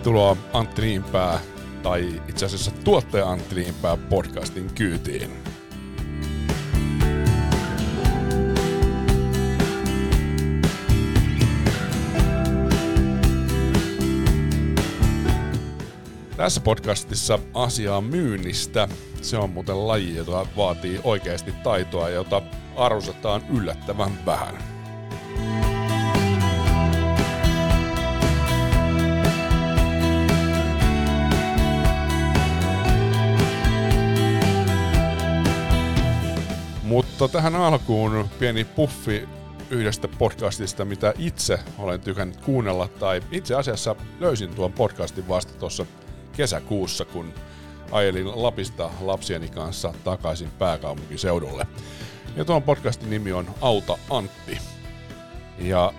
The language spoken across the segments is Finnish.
Tervetuloa Antti Niinpää, tai itse asiassa tuottaja Antti Niinpää podcastin kyytiin. Tässä podcastissa asiaa myynnistä. Se on muuten laji, jota vaatii oikeasti taitoa, jota arvostetaan yllättävän vähän. Mutta tähän alkuun pieni puffi yhdestä podcastista, mitä itse olen tykännyt kuunnella, tai itse asiassa löysin tuon podcastin vasta tuossa kesäkuussa, kun ajelin Lapista lapsieni kanssa takaisin pääkaupunkiseudulle. Ja tuon podcastin nimi on Auta Antti. Ja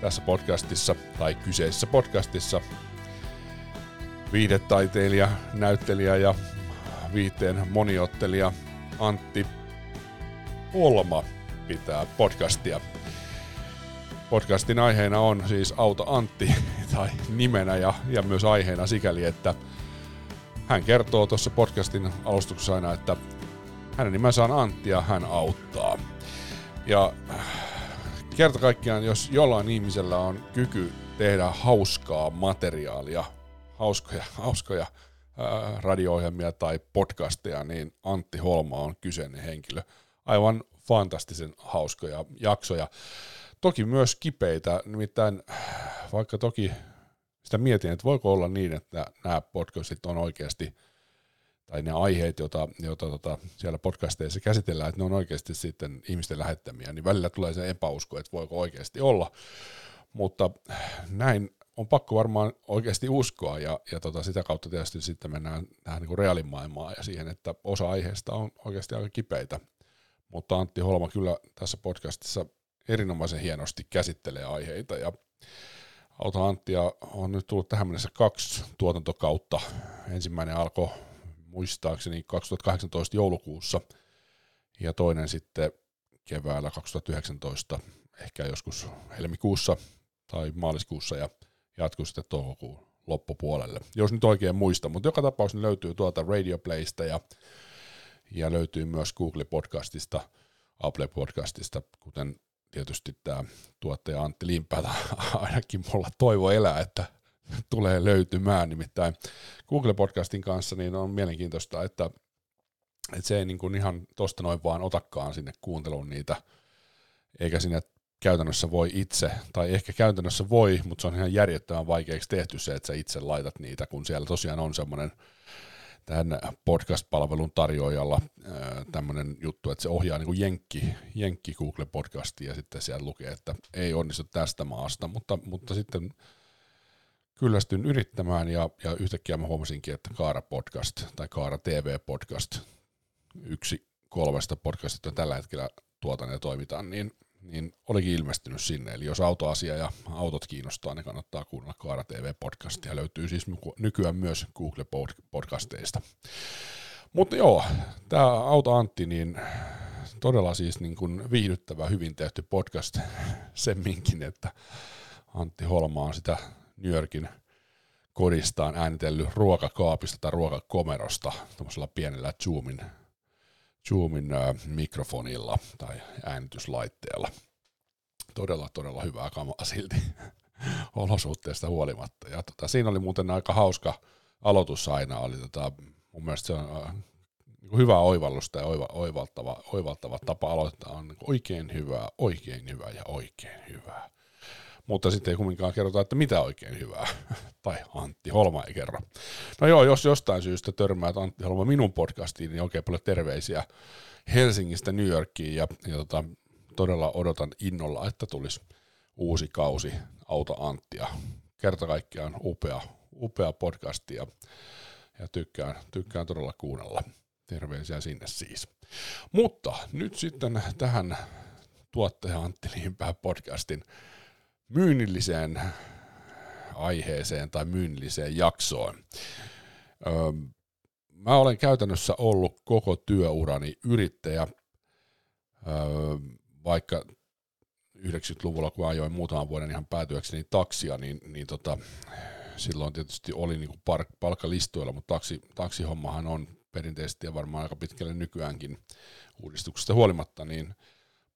tässä podcastissa, tai kyseisessä podcastissa, viidetaiteilija, näyttelijä ja viihteen moniottelija Antti Olma pitää podcastia. Podcastin aiheena on siis Auta Antti, tai nimenä ja, ja myös aiheena sikäli, että hän kertoo tuossa podcastin alustuksessa aina, että hänen nimensä on Antti ja hän auttaa. Ja kerta kaikkiaan, jos jollain ihmisellä on kyky tehdä hauskaa materiaalia, hauskoja, hauskoja ää, radio-ohjelmia tai podcasteja, niin Antti Holma on kyseinen henkilö. Aivan fantastisen hauskoja jaksoja. Toki myös kipeitä, nimittäin vaikka toki sitä mietin, että voiko olla niin, että nämä podcastit on oikeasti, tai ne aiheet, joita, joita tota, siellä podcasteissa käsitellään, että ne on oikeasti sitten ihmisten lähettämiä, niin välillä tulee se epäusko, että voiko oikeasti olla. Mutta näin on pakko varmaan oikeasti uskoa, ja, ja tota, sitä kautta tietysti sitten mennään tähän niin reaalimaailmaan ja siihen, että osa aiheesta on oikeasti aika kipeitä. Mutta Antti Holma kyllä tässä podcastissa erinomaisen hienosti käsittelee aiheita, ja Auta Anttia on nyt tullut tähän mennessä kaksi tuotantokautta. Ensimmäinen alkoi muistaakseni 2018 joulukuussa ja toinen sitten keväällä 2019, ehkä joskus helmikuussa tai maaliskuussa ja jatkui sitten toukokuun loppupuolelle, jos nyt oikein muista, mutta joka tapauksessa löytyy tuolta Radio Playsta ja, ja löytyy myös Google Podcastista, Apple Podcastista, kuten tietysti tämä tuottaja Antti Limpälä ainakin mulla toivo elää, että tulee löytymään. Nimittäin Google-podcastin kanssa niin on mielenkiintoista, että, että se ei niin kuin ihan tosta noin vaan otakaan sinne kuunteluun niitä, eikä sinne käytännössä voi itse, tai ehkä käytännössä voi, mutta se on ihan järjettömän vaikeaksi tehty se, että sä itse laitat niitä, kun siellä tosiaan on semmoinen tämän podcast-palvelun tarjoajalla tämmöinen juttu, että se ohjaa niin kuin Jenkki, Jenkki Google-podcasti ja sitten siellä lukee, että ei onnistu tästä maasta, mutta, mutta sitten kyllästyn yrittämään ja, ja yhtäkkiä mä huomasinkin, että Kaara Podcast tai Kaara TV Podcast, yksi kolmesta podcastista tällä hetkellä tuotan ja toimitaan, niin niin olikin ilmestynyt sinne. Eli jos autoasia ja autot kiinnostaa, niin kannattaa kuunnella Kaara TV-podcastia. Löytyy siis nykyään myös Google-podcasteista. Mutta joo, tämä Auto Antti, niin todella siis niin kuin viihdyttävä, hyvin tehty podcast semminkin, että Antti Holma on sitä New Yorkin kodistaan äänitellyt ruokakaapista tai ruokakomerosta tuollaisella pienellä Zoomin Zoomin mikrofonilla tai äänityslaitteella. Todella, todella hyvää kamaa silti olosuhteista huolimatta. Ja tota, siinä oli muuten aika hauska aloitus aina. Oli tota, mun mielestä se on äh, niin hyvä oivallusta ja oiva, oivaltava, oivaltava tapa aloittaa on niin oikein hyvää, oikein hyvää ja oikein hyvää mutta sitten ei kumminkaan kerrota, että mitä oikein hyvää, tai Antti Holma ei kerro. No joo, jos jostain syystä törmäät Antti Holma minun podcastiin, niin oikein paljon terveisiä Helsingistä New Yorkiin, ja, ja tota, todella odotan innolla, että tulisi uusi kausi Auta Anttia. Kerta kaikkiaan upea, upea podcasti, ja, ja tykkään, tykkään todella kuunnella. Terveisiä sinne siis. Mutta nyt sitten tähän tuottaja Antti Liinpää podcastin myynnilliseen aiheeseen tai myynnilliseen jaksoon. Mä olen käytännössä ollut koko työurani yrittäjä, vaikka 90-luvulla, kun ajoin muutaman vuoden ihan päätyäkseni taksia, niin, niin tota, silloin tietysti oli niin kuin palkkalistoilla, mutta taksi, taksihommahan on perinteisesti ja varmaan aika pitkälle nykyäänkin uudistuksesta huolimatta, niin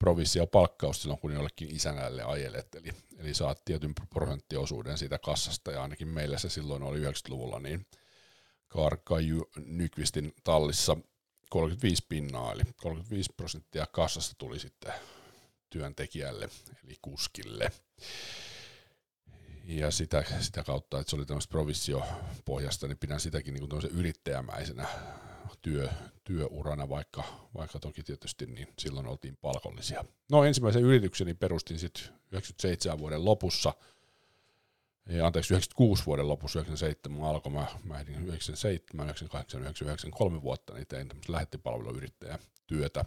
provissio palkkaus silloin, kun jollekin isänälle ajelet, eli, eli saat tietyn prosenttiosuuden siitä kassasta, ja ainakin meillä se silloin oli 90-luvulla, niin Karkaju Nykvistin tallissa 35 pinnaa, eli 35 prosenttia kassasta tuli sitten työntekijälle, eli kuskille. Ja sitä, sitä kautta, että se oli tämmöistä provissiopohjasta, niin pidän sitäkin niin kuin yrittäjämäisenä työ, työurana, vaikka, vaikka toki tietysti niin silloin oltiin palkollisia. No ensimmäisen yritykseni perustin sitten 97 vuoden lopussa, ja anteeksi 96 vuoden lopussa, 97 alkoi, mä, mä ehdin 97, 98, 99, kolme vuotta, niin tein tämmöistä lähettipalveluyrittäjä työtä.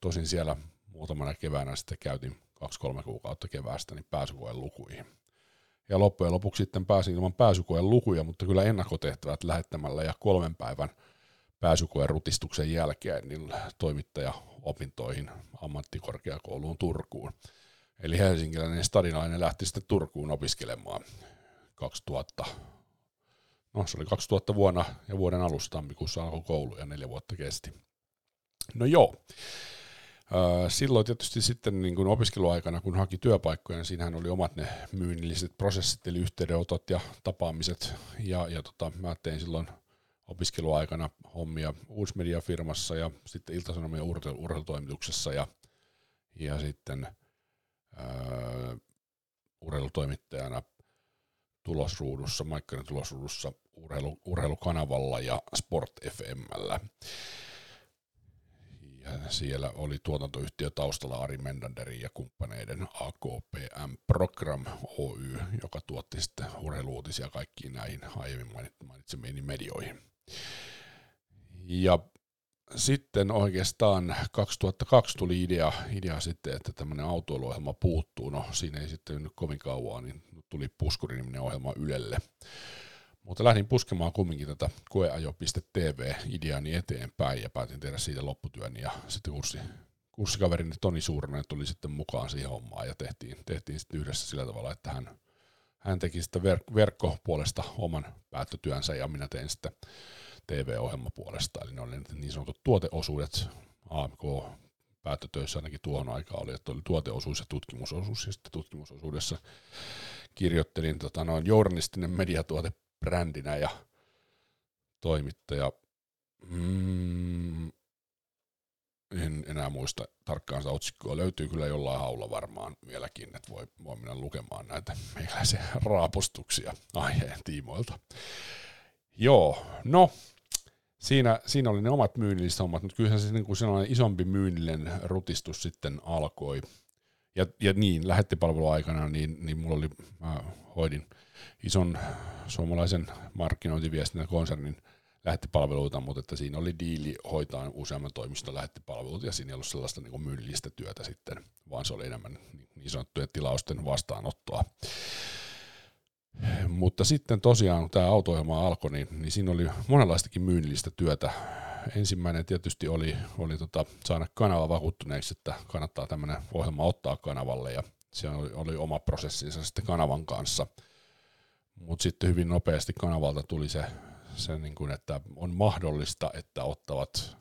Tosin siellä muutamana keväänä sitten käytin kaksi-kolme kuukautta keväästä niin pääsykoen lukuihin. Ja loppujen lopuksi sitten pääsin ilman pääsykoen lukuja, mutta kyllä ennakkotehtävät lähettämällä ja kolmen päivän – pääsykoen rutistuksen jälkeen niin toimittaja opintoihin ammattikorkeakouluun Turkuun. Eli helsinkiläinen stadinainen lähti sitten Turkuun opiskelemaan 2000, no se oli 2000 vuonna ja vuoden alusta tammikuussa alkoi koulu ja neljä vuotta kesti. No joo, Silloin tietysti sitten niin kuin opiskeluaikana, kun haki työpaikkoja, niin siinähän oli omat ne myynnilliset prosessit, eli yhteydenotot ja tapaamiset, ja, ja tota, mä tein silloin – opiskeluaikana hommia Uusmedia-firmassa ja sitten Ilta-Sanomien urheilutoimituksessa ja, ja sitten ää, urheilutoimittajana tulosruudussa, Maikkarin tulosruudussa urheilu, urheilukanavalla ja Sport FMllä. Ja siellä oli tuotantoyhtiö taustalla Ari Mendanderin ja kumppaneiden AKPM Program Oy, joka tuotti sitten urheiluutisia kaikkiin näihin aiemmin mainitsemiin medioihin. Ja sitten oikeastaan 2002 tuli idea, idea sitten, että tämmöinen autoiluohjelma puuttuu. No siinä ei sitten nyt kovin kauan, niin tuli Puskuri-niminen ohjelma Ylelle. Mutta lähdin puskemaan kumminkin tätä koeajo.tv-ideani eteenpäin ja päätin tehdä siitä lopputyön. Ja sitten kurssi, kurssikaverini Toni Suurinen tuli sitten mukaan siihen hommaan ja tehtiin, tehtiin sitten yhdessä sillä tavalla, että hän, hän teki sitten verk- verkkopuolesta oman päättötyönsä ja minä tein sitten TV-ohjelma puolesta, eli ne oli niin sanotut tuoteosuudet, AMK päättötöissä ainakin tuohon aikaan oli, että oli tuoteosuus ja tutkimusosuus, ja sitten tutkimusosuudessa kirjoittelin tota, noin journalistinen mediatuote brändinä ja toimittaja, mm, en enää muista tarkkaan sitä otsikkoa, löytyy kyllä jollain haulla varmaan vieläkin, että voi, voi mennä lukemaan näitä meikäläisiä raapustuksia aiheen tiimoilta. Joo, no siinä, siinä oli ne omat myynnilliset hommat, mutta kyllähän se niin kuin sellainen isompi myynnillinen rutistus sitten alkoi. Ja, ja niin, lähettipalveluaikana, niin, niin mulla oli, mä hoidin ison suomalaisen markkinointiviestinnän konsernin lähettipalveluita, mutta että siinä oli diili hoitaa useamman toimiston lähettipalvelut, ja siinä ei ollut sellaista niin kuin myynnillistä työtä sitten, vaan se oli enemmän niin sanottuja tilausten vastaanottoa. Mutta sitten tosiaan, kun tämä auto alkoi, niin, niin siinä oli monenlaistakin myynnillistä työtä. Ensimmäinen tietysti oli, oli tota, saada kanava vakuuttuneeksi, että kannattaa tämmöinen ohjelma ottaa kanavalle, ja se oli, oli oma prosessinsa sitten kanavan kanssa. Mutta sitten hyvin nopeasti kanavalta tuli se, se niin kuin, että on mahdollista, että ottavat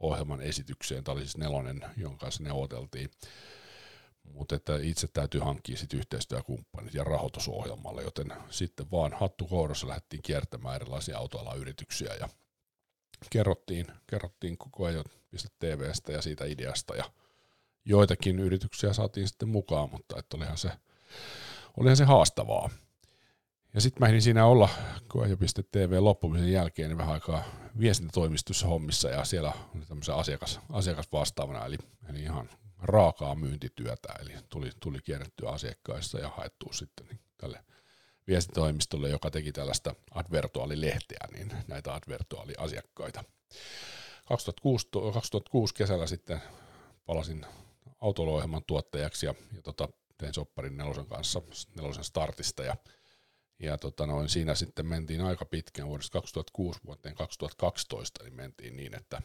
ohjelman esitykseen, tämä oli siis nelonen, jonka kanssa neuvoteltiin, mutta että itse täytyy hankkia sit yhteistyökumppanit ja rahoitusohjelmalle, joten sitten vaan hattu kourassa lähdettiin kiertämään erilaisia autoalayrityksiä ja kerrottiin, kerrottiin koko ajan TVstä ja siitä ideasta ja joitakin yrityksiä saatiin sitten mukaan, mutta että olihan se, olihan se haastavaa. Ja sitten mä ehdin siinä olla koejo.tv loppumisen jälkeen niin vähän aikaa viestintätoimistossa hommissa ja siellä oli tämmöisen asiakas, asiakasvastaavana, eli, eli ihan raakaa myyntityötä, eli tuli, tuli kierrettyä asiakkaissa ja haettua sitten niin tälle viestitoimistolle, joka teki tällaista advertuaalilehteä, niin näitä advertuaaliasiakkaita. 2006, 2006 kesällä sitten palasin autoiluohjelman tuottajaksi ja, ja tota, tein sopparin nelosen kanssa, nelosen startista ja, ja tota noin, siinä sitten mentiin aika pitkään vuodesta 2006 vuoteen 2012, niin mentiin niin, että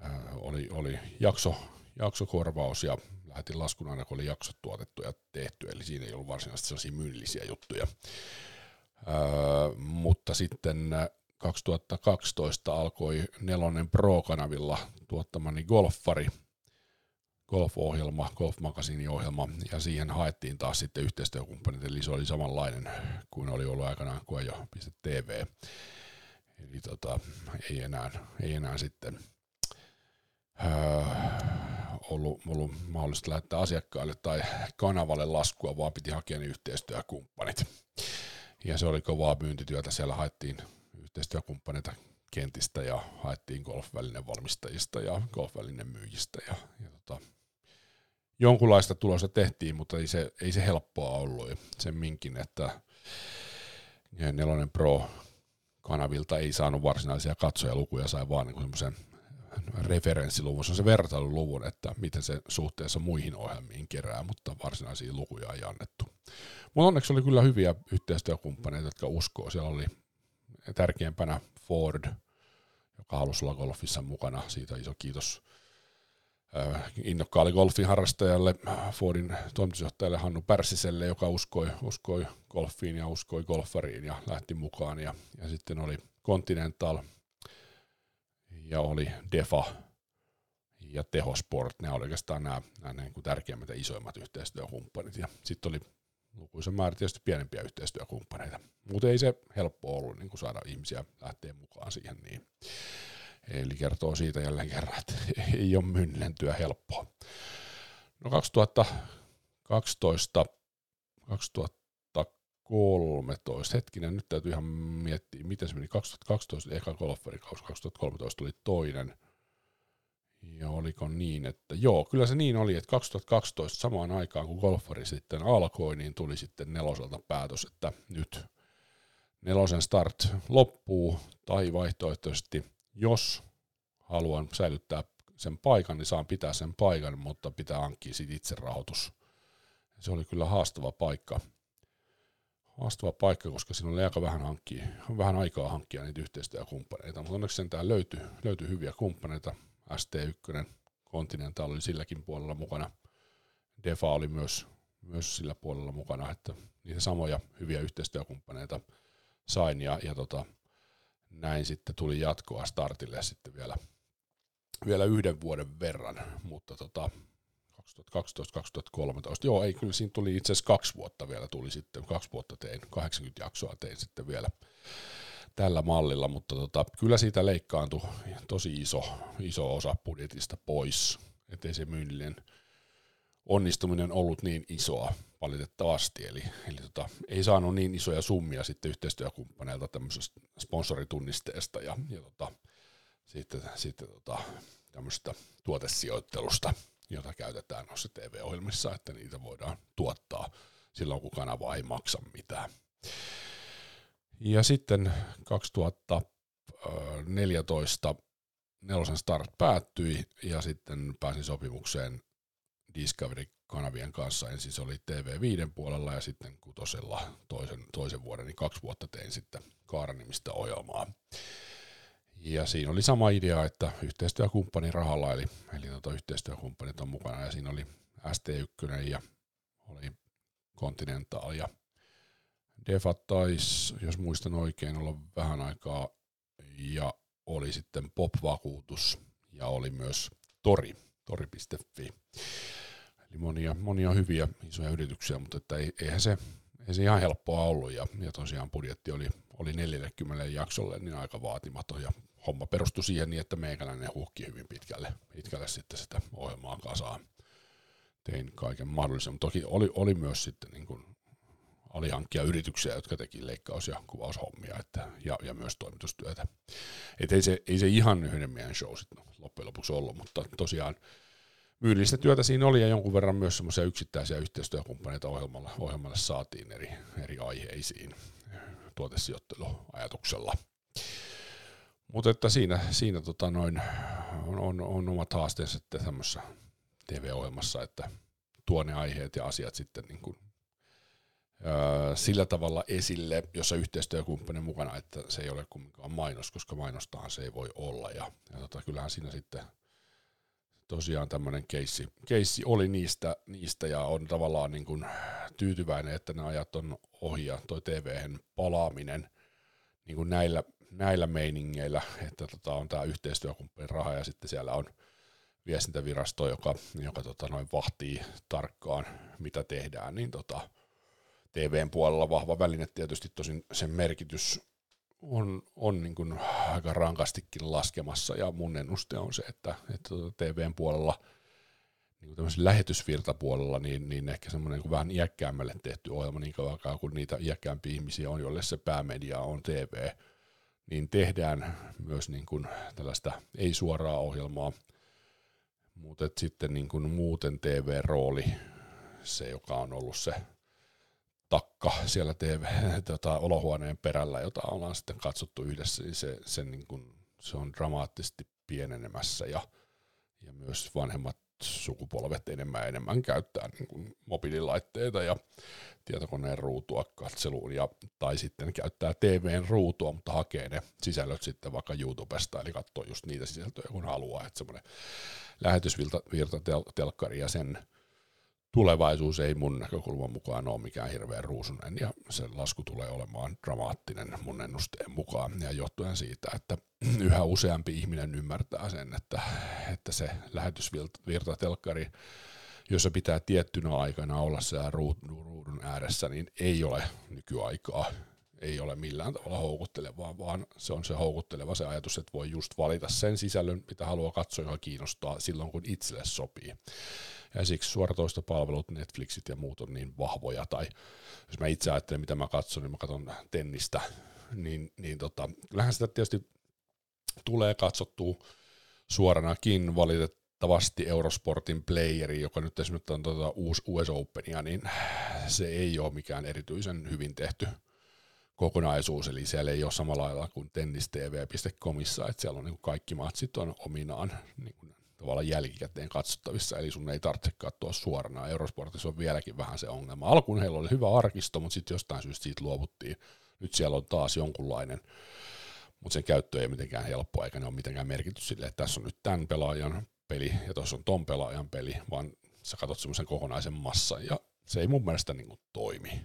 ää, oli, oli jakso jaksokorvaus ja lähetin laskun aina, kun oli jaksot tuotettu ja tehty, eli siinä ei ollut varsinaisesti sellaisia myynnillisiä juttuja. Öö, mutta sitten 2012 alkoi Nelonen Pro-kanavilla tuottamani golfari, golf-ohjelma, golf ohjelma ja siihen haettiin taas sitten yhteistyökumppanit, eli se oli samanlainen kuin oli ollut aikanaan TV. Eli tota, ei, enää, ei enää sitten öö, ollut, ollut mahdollista lähettää asiakkaille tai kanavalle laskua, vaan piti hakea ne yhteistyökumppanit. Ja se oli kovaa myyntityötä, siellä haettiin yhteistyökumppaneita kentistä ja haettiin golfvälinen valmistajista ja golfvälinen myyjistä ja, ja tota, jonkunlaista tulosta tehtiin, mutta ei se, ei se helppoa ollut sen minkin, että Nelonen Pro kanavilta ei saanut varsinaisia katsojalukuja, sai vaan niin semmoisen referenssiluvun, se on se vertailuluvun, että miten se suhteessa muihin ohjelmiin kerää, mutta varsinaisia lukuja ei annettu. Mutta onneksi oli kyllä hyviä yhteistyökumppaneita, jotka uskoo. Siellä oli tärkeimpänä Ford, joka halusi olla golfissa mukana. Siitä iso kiitos innokkaalle golfin harrastajalle, Fordin toimitusjohtajalle Hannu Pärsiselle, joka uskoi, uskoi golfiin ja uskoi golfariin ja lähti mukaan. Ja, ja sitten oli Continental ja oli Defa ja Tehosport. Nämä oli oikeastaan nämä, nämä niin kuin tärkeimmät ja isoimmat yhteistyökumppanit. Ja sitten oli lukuisen määrä tietysti pienempiä yhteistyökumppaneita. Mutta ei se helppo ollut niin kuin saada ihmisiä lähteä mukaan siihen. Niin. Eli kertoo siitä jälleen kerran, että ei ole myynnin työ helppoa. No 2012, 2013, hetkinen, nyt täytyy ihan miettiä, miten se meni. 2012 eka golferikausi, 2013 oli toinen – ja oliko niin, että joo, kyllä se niin oli, että 2012 samaan aikaan kun golfari sitten alkoi, niin tuli sitten neloselta päätös, että nyt nelosen start loppuu, tai vaihtoehtoisesti, jos haluan säilyttää sen paikan, niin saan pitää sen paikan, mutta pitää hankkia sitten itse rahoitus. Se oli kyllä haastava paikka. Haastava paikka, koska siinä oli aika vähän, hankkia, vähän aikaa hankkia niitä yhteistyökumppaneita, mutta onneksi sentään löytyi, löytyi hyviä kumppaneita. ST1, Continental oli silläkin puolella mukana. Defa oli myös, myös sillä puolella mukana, että niitä samoja hyviä yhteistyökumppaneita sain ja, ja tota, näin sitten tuli jatkoa startille sitten vielä, vielä yhden vuoden verran, mutta tota, 2012-2013, joo ei kyllä siinä tuli itse asiassa kaksi vuotta vielä tuli sitten, kaksi vuotta tein, 80 jaksoa tein sitten vielä tällä mallilla, mutta tota, kyllä siitä leikkaantui tosi iso, iso osa budjetista pois, ettei se myynnillinen onnistuminen ollut niin isoa valitettavasti, eli, eli tota, ei saanut niin isoja summia sitten yhteistyökumppaneilta tämmöisestä sponsoritunnisteesta ja, ja tota, sitten, sitten tota, tämmöisestä tuotesijoittelusta, jota käytetään noissa TV-ohjelmissa, että niitä voidaan tuottaa silloin, kun kanava ei maksa mitään. Ja sitten 2014 nelosen start päättyi ja sitten pääsin sopimukseen Discovery-kanavien kanssa. Ensin se oli TV5 puolella ja sitten kutosella toisen, toisen vuoden, niin kaksi vuotta tein sitten Kaaranimistä ohjelmaa. Ja siinä oli sama idea, että yhteistyökumppani rahalla, eli, eli tota, yhteistyökumppanit on mukana, ja siinä oli ST1 ja oli Continental ja Defa taisi, jos muistan oikein, olla vähän aikaa ja oli sitten Pop-vakuutus ja oli myös Tori, tori.fi. Eli monia, monia hyviä isoja yrityksiä, mutta että ei, eihän se, ei se ihan helppoa ollut ja, ja tosiaan budjetti oli, oli 40 jaksolle niin aika vaatimaton ja homma perustui siihen niin, että meikäläinen huhki hyvin pitkälle, pitkälle sitten sitä ohjelmaa kasaan. Tein kaiken mahdollisen, mutta toki oli, oli myös sitten niin kuin alihankkia yrityksiä, jotka teki leikkaus- ja kuvaushommia että, ja, ja myös toimitustyötä. Et ei, se, ei se ihan yhden meidän show sit, loppujen lopuksi ollut, mutta tosiaan myyllistä työtä siinä oli ja jonkun verran myös semmoisia yksittäisiä yhteistyökumppaneita ohjelmalla, ohjelmalle saatiin eri, eri aiheisiin tuotesijoitteluajatuksella. Mutta että siinä, siinä tota noin, on, on, on omat haasteensa tämmöisessä TV-ohjelmassa, että tuo ne aiheet ja asiat sitten niin kuin sillä tavalla esille, jossa yhteistyökumppani mukana, että se ei ole kumminkaan mainos, koska mainostahan se ei voi olla. Ja, ja tota, kyllähän siinä sitten tosiaan tämmöinen keissi, keissi oli niistä, niistä ja on tavallaan niin kuin tyytyväinen, että ne ajat on ohi ja toi TV:hen palaaminen niin kuin näillä, näillä meiningeillä, että tota, on tämä yhteistyökumppanin raha ja sitten siellä on viestintävirasto, joka, joka tota, noin vahtii tarkkaan, mitä tehdään, niin tota, TVn puolella vahva väline. Tietysti tosin sen merkitys on, on niin kuin aika rankastikin laskemassa. Ja mun ennuste on se, että, että TVn puolella niin kuin lähetysvirtapuolella, niin, niin ehkä semmoinen niin vähän iäkkäämmälle tehty ohjelma niin kauan kun niitä iäkkäämpiä ihmisiä on, joille se päämedia on TV, niin tehdään myös niin kuin tällaista ei-suoraa ohjelmaa, mutta sitten niin kuin muuten TV-rooli, se joka on ollut se takka siellä TV, tota, olohuoneen perällä, jota ollaan sitten katsottu yhdessä, niin se, se, niin kuin, se on dramaattisesti pienenemässä ja, ja myös vanhemmat sukupolvet enemmän ja enemmän käyttää niin kuin mobiililaitteita ja tietokoneen ruutua katseluun ja, tai sitten käyttää TVn ruutua, mutta hakee ne sisällöt sitten vaikka YouTubesta, eli katsoo just niitä sisältöjä kun haluaa, että semmoinen lähetysvirta telkkari ja sen tulevaisuus ei mun näkökulman mukaan ole mikään hirveän ruusunen ja se lasku tulee olemaan dramaattinen mun ennusteen mukaan ja johtuen siitä, että yhä useampi ihminen ymmärtää sen, että, että se lähetysvirtatelkkari, jossa pitää tiettynä aikana olla siellä ruudun ääressä, niin ei ole nykyaikaa ei ole millään tavalla houkuttelevaa, vaan se on se houkutteleva se ajatus, että voi just valita sen sisällön, mitä haluaa katsoa, joka kiinnostaa silloin, kun itselle sopii. Ja siksi suoratoistopalvelut, Netflixit ja muut on niin vahvoja, tai jos mä itse ajattelen, mitä mä katson, niin mä katson tennistä, niin, niin tota, kyllähän sitä tietysti tulee katsottua suoranakin valitettavasti Eurosportin playeri, joka nyt esimerkiksi on tuota US Openia, niin se ei ole mikään erityisen hyvin tehty kokonaisuus, eli siellä ei ole samalla lailla kuin tennistv.comissa, että siellä on niin kaikki matsit on ominaan niin kuin tavallaan jälkikäteen katsottavissa, eli sun ei tarvitse katsoa suorana. Eurosportissa on vieläkin vähän se ongelma. Alkuun heillä oli hyvä arkisto, mutta sitten jostain syystä siitä luovuttiin. Nyt siellä on taas jonkunlainen, mutta sen käyttö ei ole mitenkään helppoa, eikä ne ole mitenkään merkitys sille, että tässä on nyt tämän pelaajan peli ja tuossa on ton pelaajan peli, vaan sä katsot semmoisen kokonaisen massan, ja se ei mun mielestä niin kuin toimi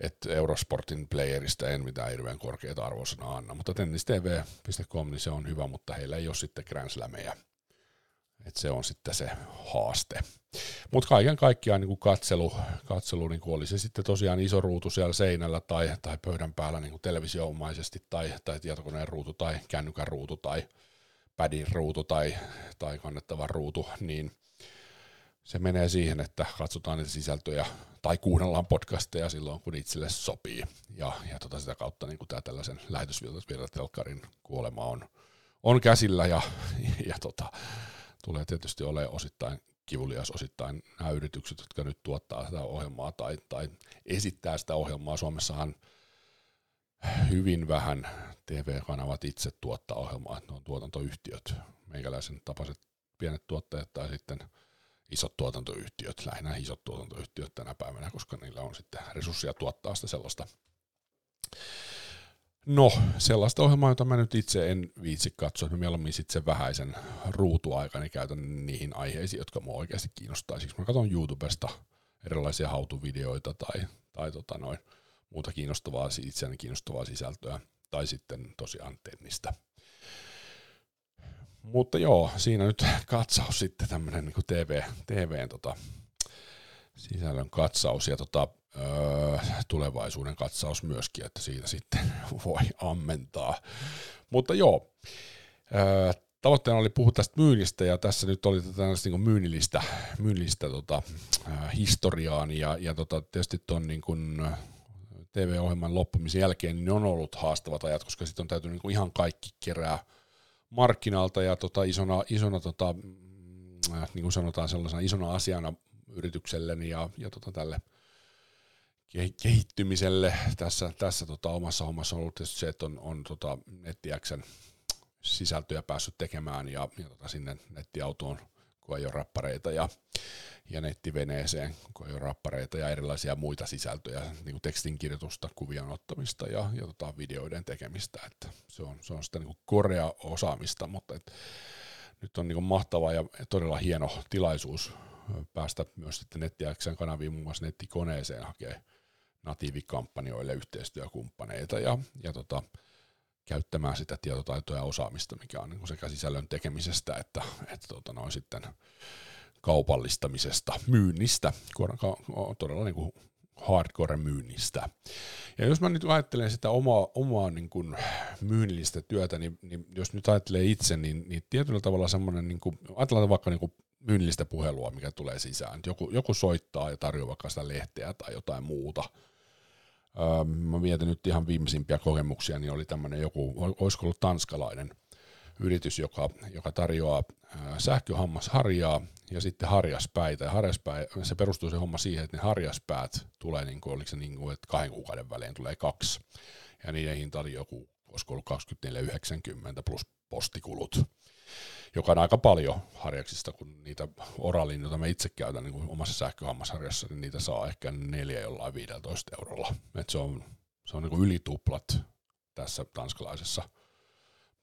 että Eurosportin playerista en mitään hirveän korkeita arvosanaa anna, mutta tennistv.com niin se on hyvä, mutta heillä ei ole sitten Grand Slameja. Et se on sitten se haaste. Mutta kaiken kaikkiaan niin katselu, katselu niin oli se sitten tosiaan iso ruutu siellä seinällä tai, tai pöydän päällä niin televisioomaisesti tai, tai tietokoneen ruutu tai kännykän ruutu tai pädin ruutu tai, tai kannettava ruutu, niin se menee siihen, että katsotaan niitä sisältöjä tai kuunnellaan podcasteja silloin, kun itselle sopii. Ja, ja tota sitä kautta niin tämä tällaisen lähetysvirtatelkkarin kuolema on, on käsillä ja, ja tota, tulee tietysti olemaan osittain kivulias osittain nämä yritykset, jotka nyt tuottaa sitä ohjelmaa tai, tai esittää sitä ohjelmaa. Suomessahan hyvin vähän TV-kanavat itse tuottaa ohjelmaa, ne on tuotantoyhtiöt, meikäläisen tapaiset pienet tuottajat tai sitten – isot tuotantoyhtiöt, lähinnä isot tuotantoyhtiöt tänä päivänä, koska niillä on sitten resursseja tuottaa sitä sellaista No, sellaista ohjelmaa, jota mä nyt itse en viitsi katsoa, että mä mieluummin sitten sen vähäisen ruutuaikani käytän niihin aiheisiin, jotka mua oikeasti kiinnostaa. Siksi mä katson YouTubesta erilaisia hautuvideoita tai, tai tota noin, muuta kiinnostavaa, itseäni kiinnostavaa sisältöä, tai sitten tosiaan tennistä. Mutta joo, siinä nyt katsaus sitten tämmöinen niin TV, TVn tota, sisällön katsaus ja tota, öö, tulevaisuuden katsaus myöskin, että siitä sitten voi ammentaa. Mutta joo, öö, tavoitteena oli puhua tästä myynnistä ja tässä nyt oli tällaista niin myynnillistä, myynnillistä tota, äh, historiaan ja, ja tota, tietysti tuon niin kuin, TV-ohjelman loppumisen jälkeen niin on ollut haastavat ajat, koska sitten on täytynyt niin ihan kaikki kerää markkinalta ja tota isona, isona tota, mm, niin kuin sanotaan sellaisena isona asiana yritykselleni ja, ja tota tälle kehittymiselle tässä, tässä tota omassa hommassa on ollut se, että on, on tota nettiäksen sisältöjä päässyt tekemään ja, ja tota sinne nettiautoon, kun ei ole rappareita ja ja nettiveneeseen, kun ei ole rappareita ja erilaisia muita sisältöjä, niin kuin tekstinkirjoitusta, kuvien ottamista ja, ja tota videoiden tekemistä. Että se, on, se on sitä niin korea-osaamista, mutta et, nyt on niin kuin mahtava ja todella hieno tilaisuus päästä myös sitten nettiäkseen kanaviin muun muassa nettikoneeseen hakee natiivikampanjoille yhteistyökumppaneita ja, ja tota, käyttämään sitä tietotaitoa ja osaamista, mikä on niin sekä sisällön tekemisestä että, että tota noin sitten kaupallistamisesta, myynnistä, todella niin kuin hardcore-myynnistä. Ja jos mä nyt ajattelen sitä omaa, omaa niin kuin myynnillistä työtä, niin, niin, jos nyt ajattelee itse, niin, niin tietyllä tavalla semmoinen, niin kuin, ajatellaan vaikka niin kuin myynnillistä puhelua, mikä tulee sisään. Joku, joku soittaa ja tarjoaa vaikka sitä lehteä tai jotain muuta. Öö, mä mietin nyt ihan viimeisimpiä kokemuksia, niin oli tämmöinen joku, olisiko ollut tanskalainen yritys, joka, joka tarjoaa sähköhammasharjaa ja sitten harjaspäitä. Ja se perustuu se homma siihen, että ne harjaspäät tulee, niin kuin, oliko se niin kuin, että kahden kuukauden välein tulee kaksi. Ja niiden hinta oli joku, olisiko ollut 24,90 plus postikulut joka on aika paljon harjaksista, kun niitä oralin, joita mä itse käytän niin kuin omassa sähköhammasharjassa, niin niitä saa ehkä neljä jollain 15 eurolla. Et se on, se on niin kuin ylituplat tässä tanskalaisessa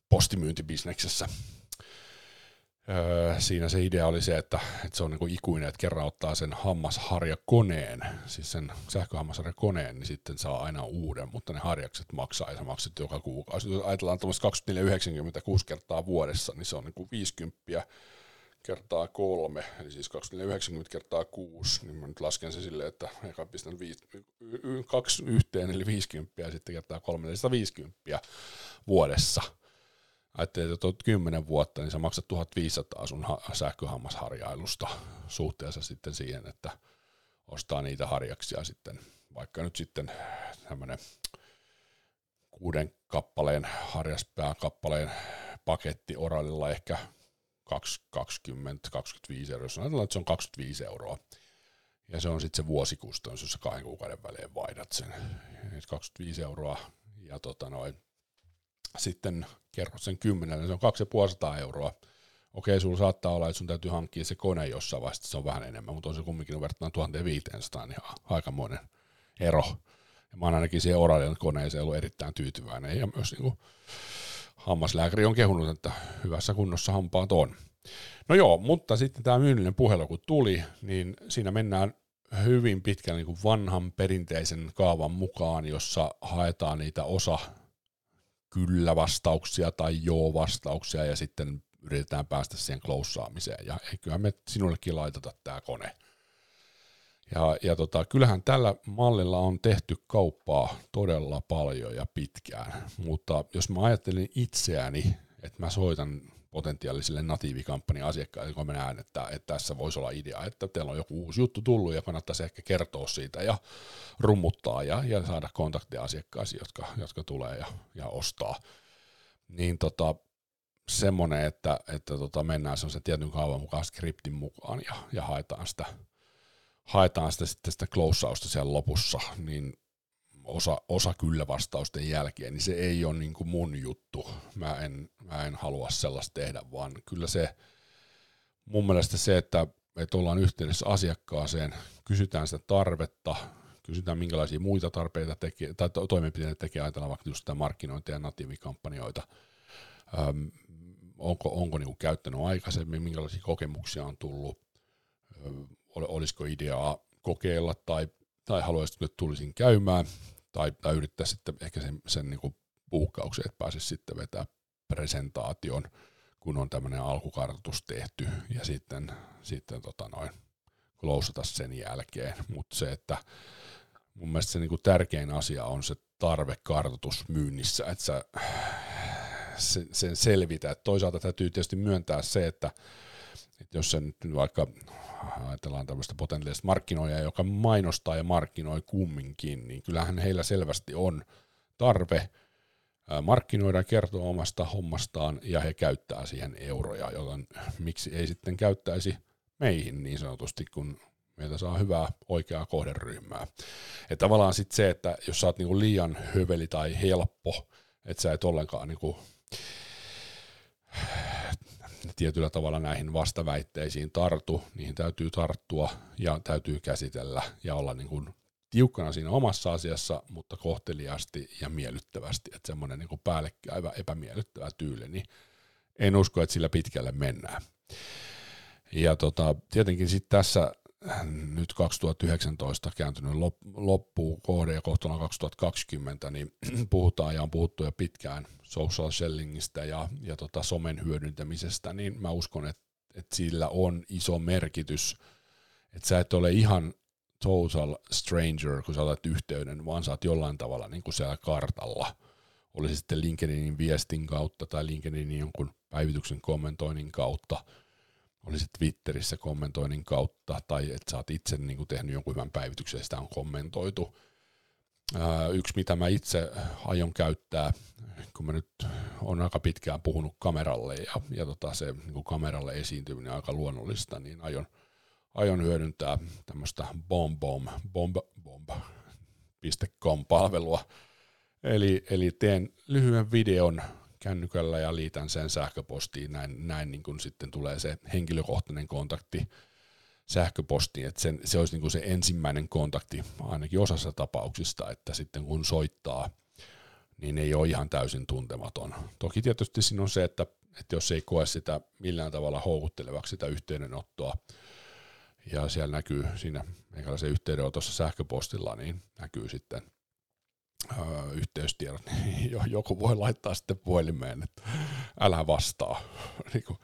postimyyntibisneksessä. Öö, siinä se idea oli se, että, että se on niin ikuinen, että kerran ottaa sen hammasharjakoneen, siis sen sähköhammasharjakoneen, niin sitten saa aina uuden, mutta ne harjakset maksaa ja sä maksat joka kuukausi. Jos ajatellaan tuommoista 24,96 kertaa vuodessa, niin se on niin kuin 50 kertaa kolme, eli siis 2490 kertaa kuusi, niin mä nyt lasken se silleen, että eka pistän viisi, kaksi yhteen, eli 50 ja sitten kertaa kolme, eli 150 vuodessa – ajattelin, että olet 10 vuotta, niin sä maksat 1500 sun sähköhammasharjailusta suhteessa sitten siihen, että ostaa niitä harjaksia sitten, vaikka nyt sitten tämmöinen kuuden kappaleen harjaspääkappaleen paketti Oralilla ehkä 20-25 euroa, ajatellaan, että se on 25 euroa, ja se on sitten se vuosikustannus, jos sä kahden kuukauden välein vaihdat sen, 25 euroa, ja tota noin, sitten kerrot sen kymmenellä, se on 2500 euroa. Okei, sulla saattaa olla, että sun täytyy hankkia se kone jossain vaiheessa, se on vähän enemmän, mutta on se kumminkin verrattuna 1500, niin aikamoinen ero. Ja mä oon ainakin siihen Oralian koneeseen ollut erittäin tyytyväinen, ja myös niin kuin hammaslääkäri on kehunut, että hyvässä kunnossa hampaat on. No joo, mutta sitten tämä myynnillinen puhelu kun tuli, niin siinä mennään hyvin pitkän niin vanhan perinteisen kaavan mukaan, jossa haetaan niitä osa kyllä-vastauksia tai joo-vastauksia ja sitten yritetään päästä siihen kloussaamiseen. Ja eiköhän me sinullekin laiteta tämä kone. Ja, ja tota, kyllähän tällä mallilla on tehty kauppaa todella paljon ja pitkään, mutta jos mä ajattelin itseäni, että mä soitan potentiaalisille natiivikampanjan asiakkaille, kun mä näen, että, että tässä voisi olla idea, että teillä on joku uusi juttu tullut ja kannattaisi ehkä kertoa siitä ja rummuttaa ja, ja saada kontakteja asiakkaisiin, jotka, jotka tulee ja, ja ostaa. Niin tota, semmoinen, että, että tota, mennään semmoisen tietyn kaavan mukaan skriptin mukaan ja, ja haetaan sitä, haetaan sitä sitten sitä klousausta siellä lopussa, niin osa, osa kyllä vastausten jälkeen, niin se ei ole niin kuin mun juttu. Mä en, mä en halua sellaista tehdä, vaan kyllä se mun mielestä se, että, että ollaan yhteydessä asiakkaaseen, kysytään sitä tarvetta, kysytään minkälaisia muita tarpeita tekee, tai to, toimenpiteitä tekee, ajatellaan vaikka just sitä markkinointia ja natiivikampanjoita, Öm, onko, onko niin käyttänyt aikaisemmin, minkälaisia kokemuksia on tullut, Öm, olisiko ideaa kokeilla tai tai haluaisit, että tulisin käymään, tai, tai yrittää sitten ehkä sen, sen niin kuin puukkauksen, että pääsisi sitten vetää presentaation, kun on tämmöinen alkukartoitus tehty, ja sitten, sitten tota noin, klousata sen jälkeen. Mutta se, että mun mielestä se niin kuin tärkein asia on se tarvekartoitus myynnissä, että sä sen, selvitä. Toisaalta täytyy tietysti myöntää se, että, että jos sen nyt vaikka ajatellaan tämmöistä potentiaalista markkinoijaa, joka mainostaa ja markkinoi kumminkin, niin kyllähän heillä selvästi on tarve markkinoida kertoa omasta hommastaan, ja he käyttää siihen euroja, joten miksi ei sitten käyttäisi meihin niin sanotusti, kun meiltä saa hyvää oikeaa kohderyhmää. Ja tavallaan sitten se, että jos sä oot niinku liian hyveli tai helppo, että sä et ollenkaan niinku tietyllä tavalla näihin vastaväitteisiin tartu, niihin täytyy tarttua ja täytyy käsitellä ja olla niin kuin tiukkana siinä omassa asiassa, mutta kohteliasti ja miellyttävästi, että semmoinen niin päällekkäyvä epämiellyttävä tyyli, niin en usko, että sillä pitkälle mennään. Ja tota, tietenkin sitten tässä nyt 2019 kääntynyt loppuun kohde kohtana 2020, niin puhutaan ja on puhuttu jo pitkään social sellingistä ja, ja tota somen hyödyntämisestä, niin mä uskon, että, että sillä on iso merkitys, että sä et ole ihan total stranger, kun sä otat yhteyden, vaan sä oot jollain tavalla niin kuin siellä kartalla. Oli se sitten LinkedInin viestin kautta tai LinkedInin jonkun päivityksen kommentoinnin kautta – oli se Twitterissä kommentoinnin kautta, tai että sä oot itse niin kuin tehnyt jonkun hyvän päivityksen ja sitä on kommentoitu. Ää, yksi, mitä mä itse aion käyttää, kun mä nyt on aika pitkään puhunut kameralle ja, ja tota se niin kuin kameralle esiintyminen on aika luonnollista, niin aion, aion hyödyntää tämmöistä bombom, bomb, bomb, .com-palvelua. Eli, eli teen lyhyen videon kännykällä ja liitän sen sähköpostiin, näin, näin niin kuin sitten tulee se henkilökohtainen kontakti sähköpostiin, että sen, se olisi niin kuin se ensimmäinen kontakti ainakin osassa tapauksista, että sitten kun soittaa, niin ei ole ihan täysin tuntematon. Toki tietysti siinä on se, että, että jos ei koe sitä millään tavalla houkuttelevaksi sitä yhteydenottoa, ja siellä näkyy siinä meikäläisen yhteydenotossa sähköpostilla, niin näkyy sitten öö, yhteystiedot, niin joku voi laittaa sitten puhelimeen, että älä vastaa, niin kuin,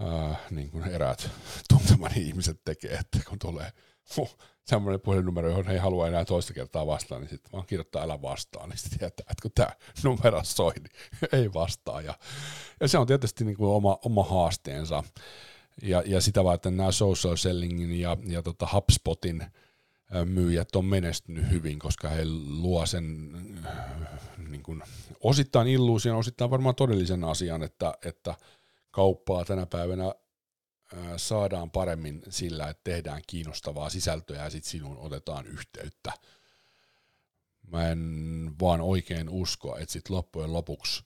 öö, niin kuin eräät tuntemani ihmiset tekee, että kun tulee semmoinen puhelinnumero, johon ei halua enää toista kertaa vastaa, niin sitten vaan kirjoittaa älä vastaa, niin sitten tietää, että kun tämä numero soi, niin ei vastaa. Ja, ja se on tietysti niin kuin oma, oma haasteensa. Ja, ja sitä varten nämä social sellingin ja, ja tota HubSpotin myyjät on menestynyt hyvin, koska he luo sen niin kuin, osittain illuusion, osittain varmaan todellisen asian, että, että kauppaa tänä päivänä saadaan paremmin sillä, että tehdään kiinnostavaa sisältöä ja sitten sinun otetaan yhteyttä. Mä en vaan oikein usko, että sitten loppujen lopuksi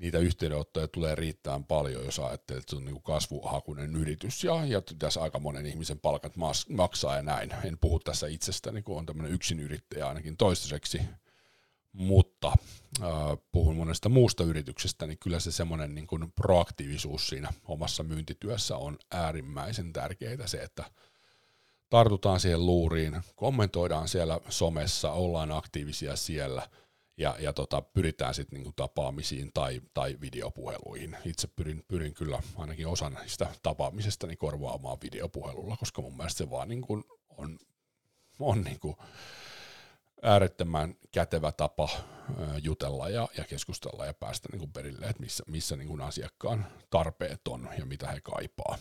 niitä yhteydenottoja tulee riittämään paljon, jos ajattelet, että se on niin kasvuhakuinen yritys ja, ja tässä aika monen ihmisen palkat maksaa ja näin. En puhu tässä itsestäni, kun on tämmöinen yrittäjä ainakin toistaiseksi, mutta äh, puhun monesta muusta yrityksestä, niin kyllä se semmoinen niin kuin proaktiivisuus siinä omassa myyntityössä on äärimmäisen tärkeää se, että tartutaan siihen luuriin, kommentoidaan siellä somessa, ollaan aktiivisia siellä – ja, ja tota, pyritään sitten niinku tapaamisiin tai, tai videopuheluihin. Itse pyrin, pyrin kyllä ainakin osan sitä tapaamisesta niin korvaamaan videopuhelulla, koska mun mielestä se vaan niinku on, on niinku äärettömän kätevä tapa jutella ja, ja keskustella ja päästä niinku perille, että missä, missä niinku asiakkaan tarpeet on ja mitä he kaipaa.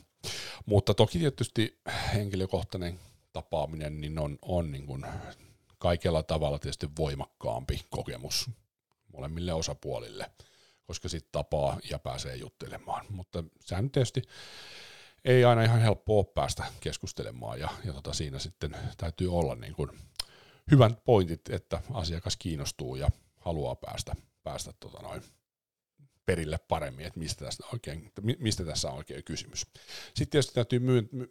Mutta toki tietysti henkilökohtainen tapaaminen niin on, on niin kuin kaikella tavalla tietysti voimakkaampi kokemus molemmille osapuolille, koska sitten tapaa ja pääsee juttelemaan. Mutta sehän tietysti ei aina ihan helppoa päästä keskustelemaan ja, ja tota siinä sitten täytyy olla niin kuin hyvät pointit, että asiakas kiinnostuu ja haluaa päästä, päästä tota noin perille paremmin, että mistä tässä, oikein, mistä tässä on oikein kysymys. Sitten tietysti täytyy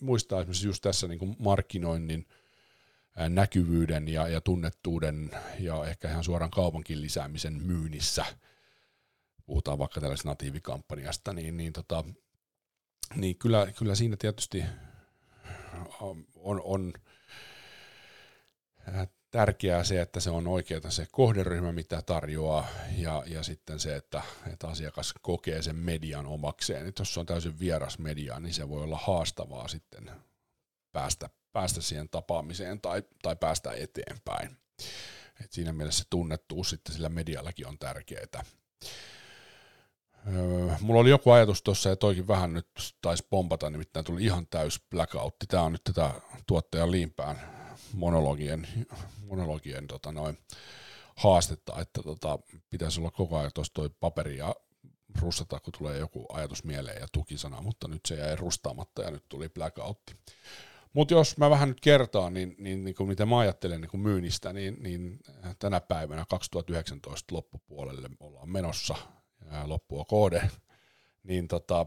muistaa esimerkiksi just tässä niin kuin markkinoinnin näkyvyyden ja, ja tunnettuuden ja ehkä ihan suoran kaupankin lisäämisen myynnissä, puhutaan vaikka tällaisesta natiivikampanjasta, niin, niin, tota, niin kyllä, kyllä siinä tietysti on, on tärkeää se, että se on oikeaa se kohderyhmä, mitä tarjoaa, ja, ja sitten se, että, että asiakas kokee sen median omakseen. Et jos se on täysin vieras media, niin se voi olla haastavaa sitten päästä päästä siihen tapaamiseen tai, tai päästä eteenpäin. Et siinä mielessä se tunnettuus sitten sillä mediallakin on tärkeää. Öö, mulla oli joku ajatus tuossa ja toikin vähän nyt taisi pompata, nimittäin tuli ihan täys blackoutti. Tämä on nyt tätä tuottajan liimpään monologien, monologien tota noin, haastetta, että tota, pitäisi olla koko ajan tuossa toi paperi ja rustata, kun tulee joku ajatus mieleen ja tukisana, mutta nyt se jäi rustaamatta ja nyt tuli blackoutti. Mutta jos mä vähän nyt kertaan, niin, niin, niin kuin mitä mä ajattelen niin kuin myynnistä, niin, niin tänä päivänä 2019 loppupuolelle ollaan menossa, loppua kode, niin tota,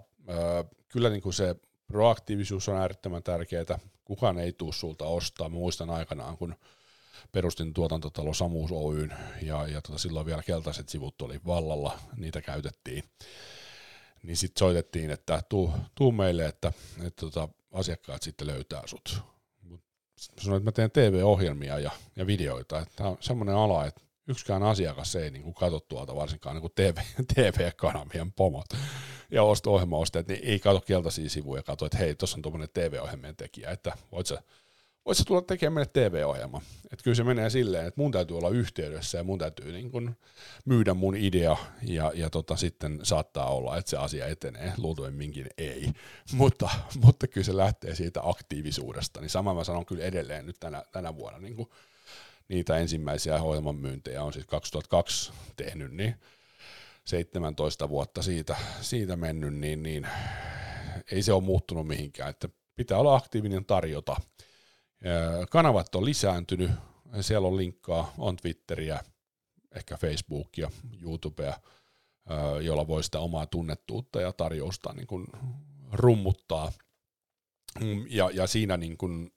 kyllä niin kuin se proaktiivisuus on äärettömän tärkeää. Kukaan ei tule sulta ostaa. Mä muistan aikanaan, kun perustin tuotantotalo Samuus Oyn ja, ja tota, silloin vielä keltaiset sivut oli vallalla, niitä käytettiin. Niin sitten soitettiin, että tuu, tuu meille, että, että tota, asiakkaat sitten löytää sut. Sanoin, että mä teen TV-ohjelmia ja, ja videoita. Tämä on semmoinen ala, että yksikään asiakas ei niin katso tuolta varsinkaan niin TV, TV-kanavien pomot ja osto ohjelmaostajat, niin ei katso keltaisia sivuja ja katso, että hei, tuossa on tuommoinen TV-ohjelmien tekijä, että voit sä, voit sä tulla tekemään meille TV-ohjelma. Että kyllä se menee silleen, että mun täytyy olla yhteydessä ja mun täytyy niin kuin myydä mun idea ja, ja tota, sitten saattaa olla, että se asia etenee, luultavimminkin ei, mutta, mutta kyllä se lähtee siitä aktiivisuudesta, niin sama mä sanon kyllä edelleen nyt tänä, tänä vuonna, niin kuin niitä ensimmäisiä ohjelman myyntejä on siis 2002 tehnyt, niin 17 vuotta siitä, siitä mennyt, niin, niin ei se ole muuttunut mihinkään, että pitää olla aktiivinen tarjota. Kanavat on lisääntynyt, siellä on linkkaa, on Twitteriä, ehkä Facebookia, YouTubea, jolla voi sitä omaa tunnettuutta ja tarjousta niin kuin rummuttaa. Ja, ja siinä niin kuin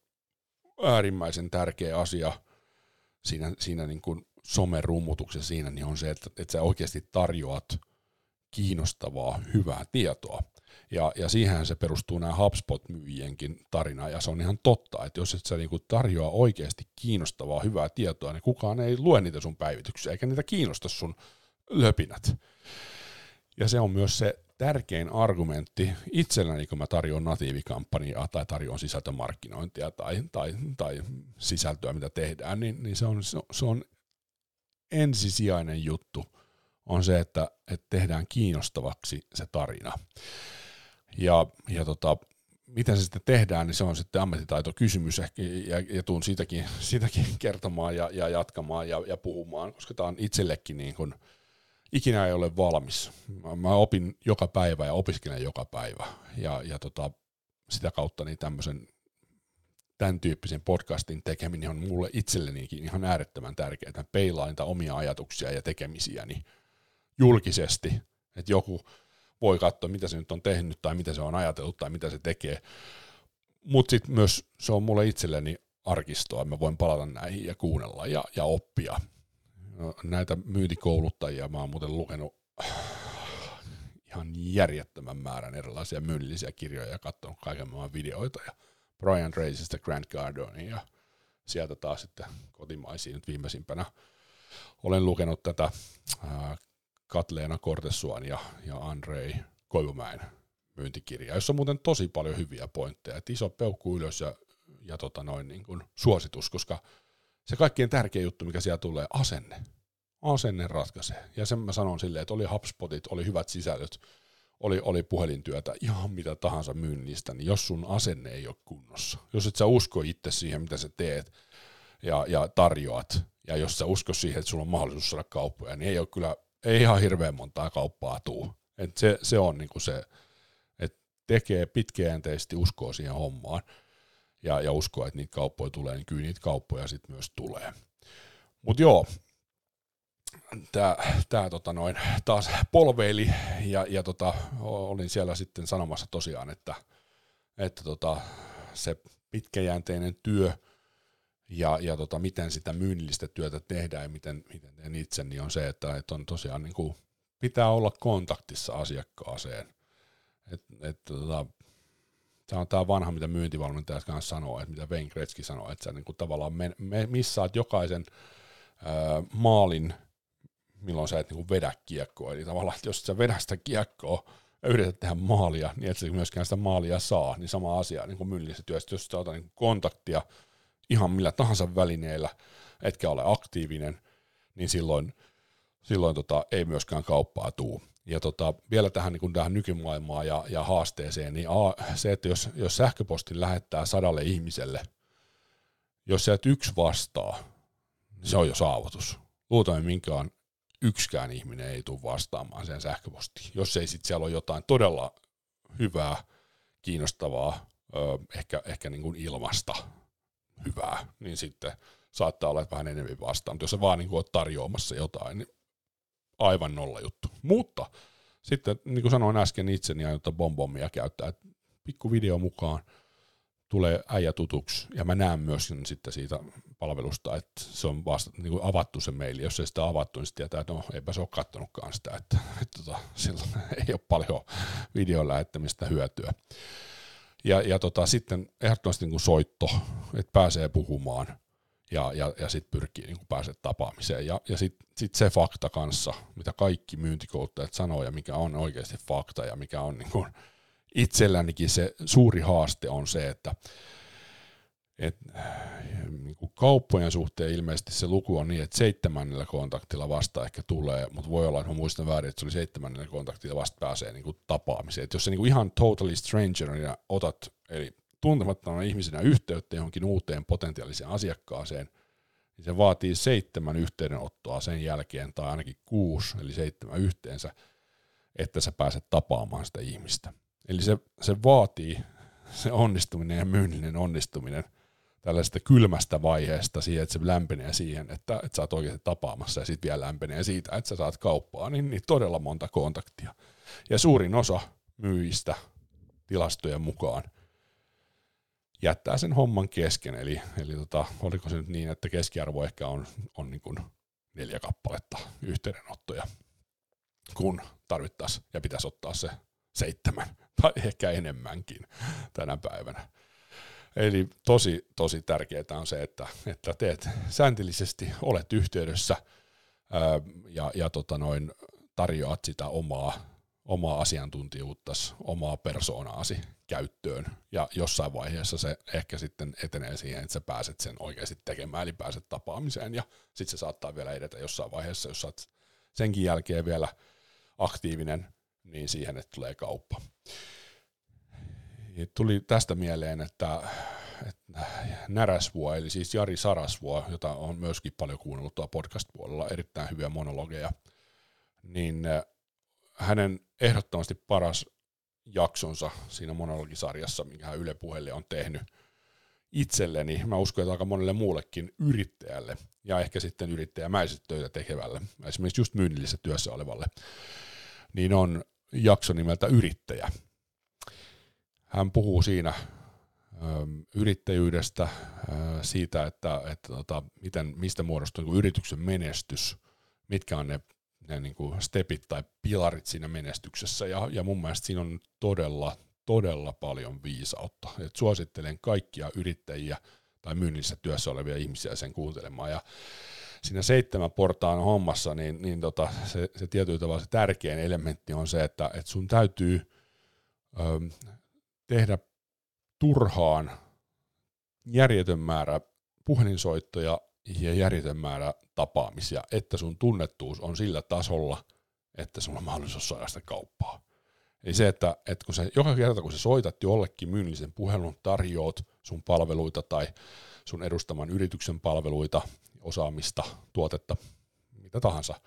äärimmäisen tärkeä asia siinä, siinä niin kuin somerummutuksessa siinä niin on se, että, että sä oikeasti tarjoat kiinnostavaa, hyvää tietoa. Ja, ja siihen se perustuu nämä HubSpot-myyjienkin tarina, ja se on ihan totta, että jos et sä niinku tarjoa oikeasti kiinnostavaa, hyvää tietoa, niin kukaan ei lue niitä sun päivityksiä, eikä niitä kiinnosta sun löpinät. Ja se on myös se tärkein argumentti itselläni, kun mä tarjoan natiivikampanjaa tai tarjoan sisältömarkkinointia tai, tai, tai sisältöä, mitä tehdään, niin, niin se, on, se on ensisijainen juttu on se, että, että tehdään kiinnostavaksi se tarina. Ja, ja tota, miten se sitten tehdään, niin se on sitten ammattitaitokysymys ehkä, ja, ja tuun siitäkin, siitäkin kertomaan ja, ja jatkamaan ja, ja puhumaan, koska tämä on itsellekin niin kuin, ikinä ei ole valmis. Mä, mä opin joka päivä ja opiskelen joka päivä, ja, ja tota, sitä kautta niin tämmöisen tämän tyyppisen podcastin tekeminen on mulle itsellenikin ihan äärettömän tärkeää, että peilaan niitä omia ajatuksia ja tekemisiäni julkisesti, että joku voi katsoa, mitä se nyt on tehnyt tai mitä se on ajatellut tai mitä se tekee, mutta sitten myös se on mulle itselleni arkistoa, mä voin palata näihin ja kuunnella ja, ja oppia. No, näitä myyntikouluttajia mä oon muuten lukenut ihan järjettömän määrän erilaisia myynnillisiä kirjoja ja katsonut kaiken maailman videoita. Ja Brian Tracystä Grant Cardonin ja sieltä taas sitten kotimaisiin nyt viimeisimpänä. Olen lukenut tätä ää, Katleena Kortesuan ja, ja Andrei Koivumäen myyntikirjaa, jossa on muuten tosi paljon hyviä pointteja, että iso peukku ylös ja, ja tota noin niin kuin suositus, koska se kaikkein tärkein juttu, mikä siellä tulee, asenne. Asenne ratkaisee. Ja sen mä sanon silleen, että oli HubSpotit, oli hyvät sisällöt, oli, oli puhelintyötä, ihan mitä tahansa myynnistä, niin jos sun asenne ei ole kunnossa, jos et sä usko itse siihen, mitä sä teet ja, ja tarjoat, ja jos sä usko siihen, että sulla on mahdollisuus saada kauppoja, niin ei ole kyllä, ei ihan hirveän montaa kauppaa tuu. Et se, se on niinku se, että tekee pitkäjänteisesti uskoa siihen hommaan ja, ja uskoa, että niitä kauppoja tulee, niin kyllä niitä kauppoja sitten myös tulee. Mutta joo, tämä, tota noin, taas polveili ja, ja tota, olin siellä sitten sanomassa tosiaan, että, että tota, se pitkäjänteinen työ ja, ja tota, miten sitä myynnillistä työtä tehdään ja miten, miten teen itse, niin on se, että, että on tosiaan niin kuin, pitää olla kontaktissa asiakkaaseen. Et, et, tota, tämä on tämä vanha, mitä myyntivalmentajat kanssa sanoo, että mitä Wayne Gretzky sanoo, että sä niin kuin tavallaan me, me, missaat jokaisen ää, maalin milloin sä et niin vedä kiekkoa. Eli tavallaan, että jos sä vedä sitä kiekkoa ja yrität tehdä maalia, niin et sä myöskään sitä maalia saa, niin sama asia niin kuin myynnissä työssä, jos sä otat niin kontaktia ihan millä tahansa välineellä, etkä ole aktiivinen, niin silloin, silloin tota, ei myöskään kauppaa tuu. Ja tota, vielä tähän, niin tähän nykymaailmaan ja, ja haasteeseen, niin a, se, että jos, jos sähköpostin lähettää sadalle ihmiselle, jos sä et yksi vastaa, niin se on jo saavutus. Luultavasti minkään yksikään ihminen ei tule vastaamaan sen sähköpostiin. Jos ei sitten siellä ole jotain todella hyvää, kiinnostavaa, ehkä, ehkä niin kuin ilmasta hyvää, niin sitten saattaa olla vähän enemmän vastaan. Mutta jos sä vaan niin oot tarjoamassa jotain, niin aivan nolla juttu. Mutta sitten, niin kuin sanoin äsken itse, niin aiota bombommia käyttää, pikku video mukaan, tulee äijä tutuksi, ja mä näen myös sitten siitä palvelusta, että se on vasta niin kuin avattu se maili. Jos ei sitä avattu, niin sitten tietää, että no eipä se ole kattonutkaan sitä, että, että, että tota, silloin ei ole paljon videon lähettämistä hyötyä. Ja, ja tota, sitten ehdottomasti niin kuin soitto, että pääsee puhumaan ja, ja, ja sitten pyrkii niin pääsee tapaamiseen. Ja, ja sitten sit se fakta kanssa, mitä kaikki myyntikouttajat sanoo ja mikä on oikeasti fakta ja mikä on niin kuin itsellänikin se suuri haaste on se, että et, niin kuin kauppojen suhteen ilmeisesti se luku on niin, että seitsemännellä kontaktilla vasta ehkä tulee, mutta voi olla, että mä muistan väärin, että se oli seitsemännellä kontaktilla vasta pääsee niin kuin tapaamiseen. Et jos sä niin kuin ihan totally strangerina otat, eli tuntemattomana ihmisenä yhteyttä johonkin uuteen potentiaaliseen asiakkaaseen, niin se vaatii seitsemän yhteydenottoa sen jälkeen, tai ainakin kuusi, eli seitsemän yhteensä, että sä pääset tapaamaan sitä ihmistä. Eli se, se vaatii se onnistuminen ja myynnillinen onnistuminen tällaisesta kylmästä vaiheesta siihen, että se lämpenee siihen, että, että sä oot oikeasti tapaamassa ja sitten vielä lämpenee siitä, että sä saat kauppaa, niin, niin todella monta kontaktia. Ja suurin osa myyjistä tilastojen mukaan jättää sen homman kesken, eli, eli tota, oliko se nyt niin, että keskiarvo ehkä on, on niin kuin neljä kappaletta yhteydenottoja, kun tarvittaisiin ja pitäisi ottaa se seitsemän tai ehkä enemmänkin tänä päivänä. Eli tosi, tosi tärkeää on se, että, että teet sääntillisesti, olet yhteydessä ää, ja, ja tota noin, tarjoat sitä omaa, omaa asiantuntijuutta, omaa persoonaasi käyttöön ja jossain vaiheessa se ehkä sitten etenee siihen, että sä pääset sen oikeasti tekemään, eli pääset tapaamiseen ja sitten se saattaa vielä edetä jossain vaiheessa, jos sä oot senkin jälkeen vielä aktiivinen, niin siihen, että tulee kauppa. Tuli tästä mieleen, että, että Näräsvuo, eli siis Jari Sarasvuo, jota on myöskin paljon kuunnellut tuolla podcast-puolella, erittäin hyviä monologeja, niin äh, hänen ehdottomasti paras jaksonsa siinä monologisarjassa, minkä hän Yle Puheelle on tehnyt itselleni, mä uskon, että aika monelle muullekin yrittäjälle ja ehkä sitten yrittäjämäiset töitä tekevälle, esimerkiksi just myynnillisessä työssä olevalle, niin on jakso nimeltä Yrittäjä. Hän puhuu siinä ähm, yrittäjyydestä, äh, siitä, että, että tota, miten, mistä muodostuu niin yrityksen menestys, mitkä on ne, ne niin kuin stepit tai pilarit siinä menestyksessä, ja, ja mun mielestä siinä on todella, todella paljon viisautta. Et suosittelen kaikkia yrittäjiä tai myynnissä työssä olevia ihmisiä sen kuuntelemaan, ja siinä seitsemän portaan hommassa, niin, niin tota, se, se tietyllä tavalla se tärkein elementti on se, että, että sun täytyy ö, tehdä turhaan järjetön määrä puhelinsoittoja ja järjetön määrä tapaamisia, että sun tunnettuus on sillä tasolla, että sulla on mahdollisuus saada sitä kauppaa. Eli se, että, että kun sä, joka kerta kun sä soitat jollekin myynnillisen puhelun, tarjoat sun palveluita tai sun edustaman yrityksen palveluita, osaamista, tuotetta, mitä tahansa,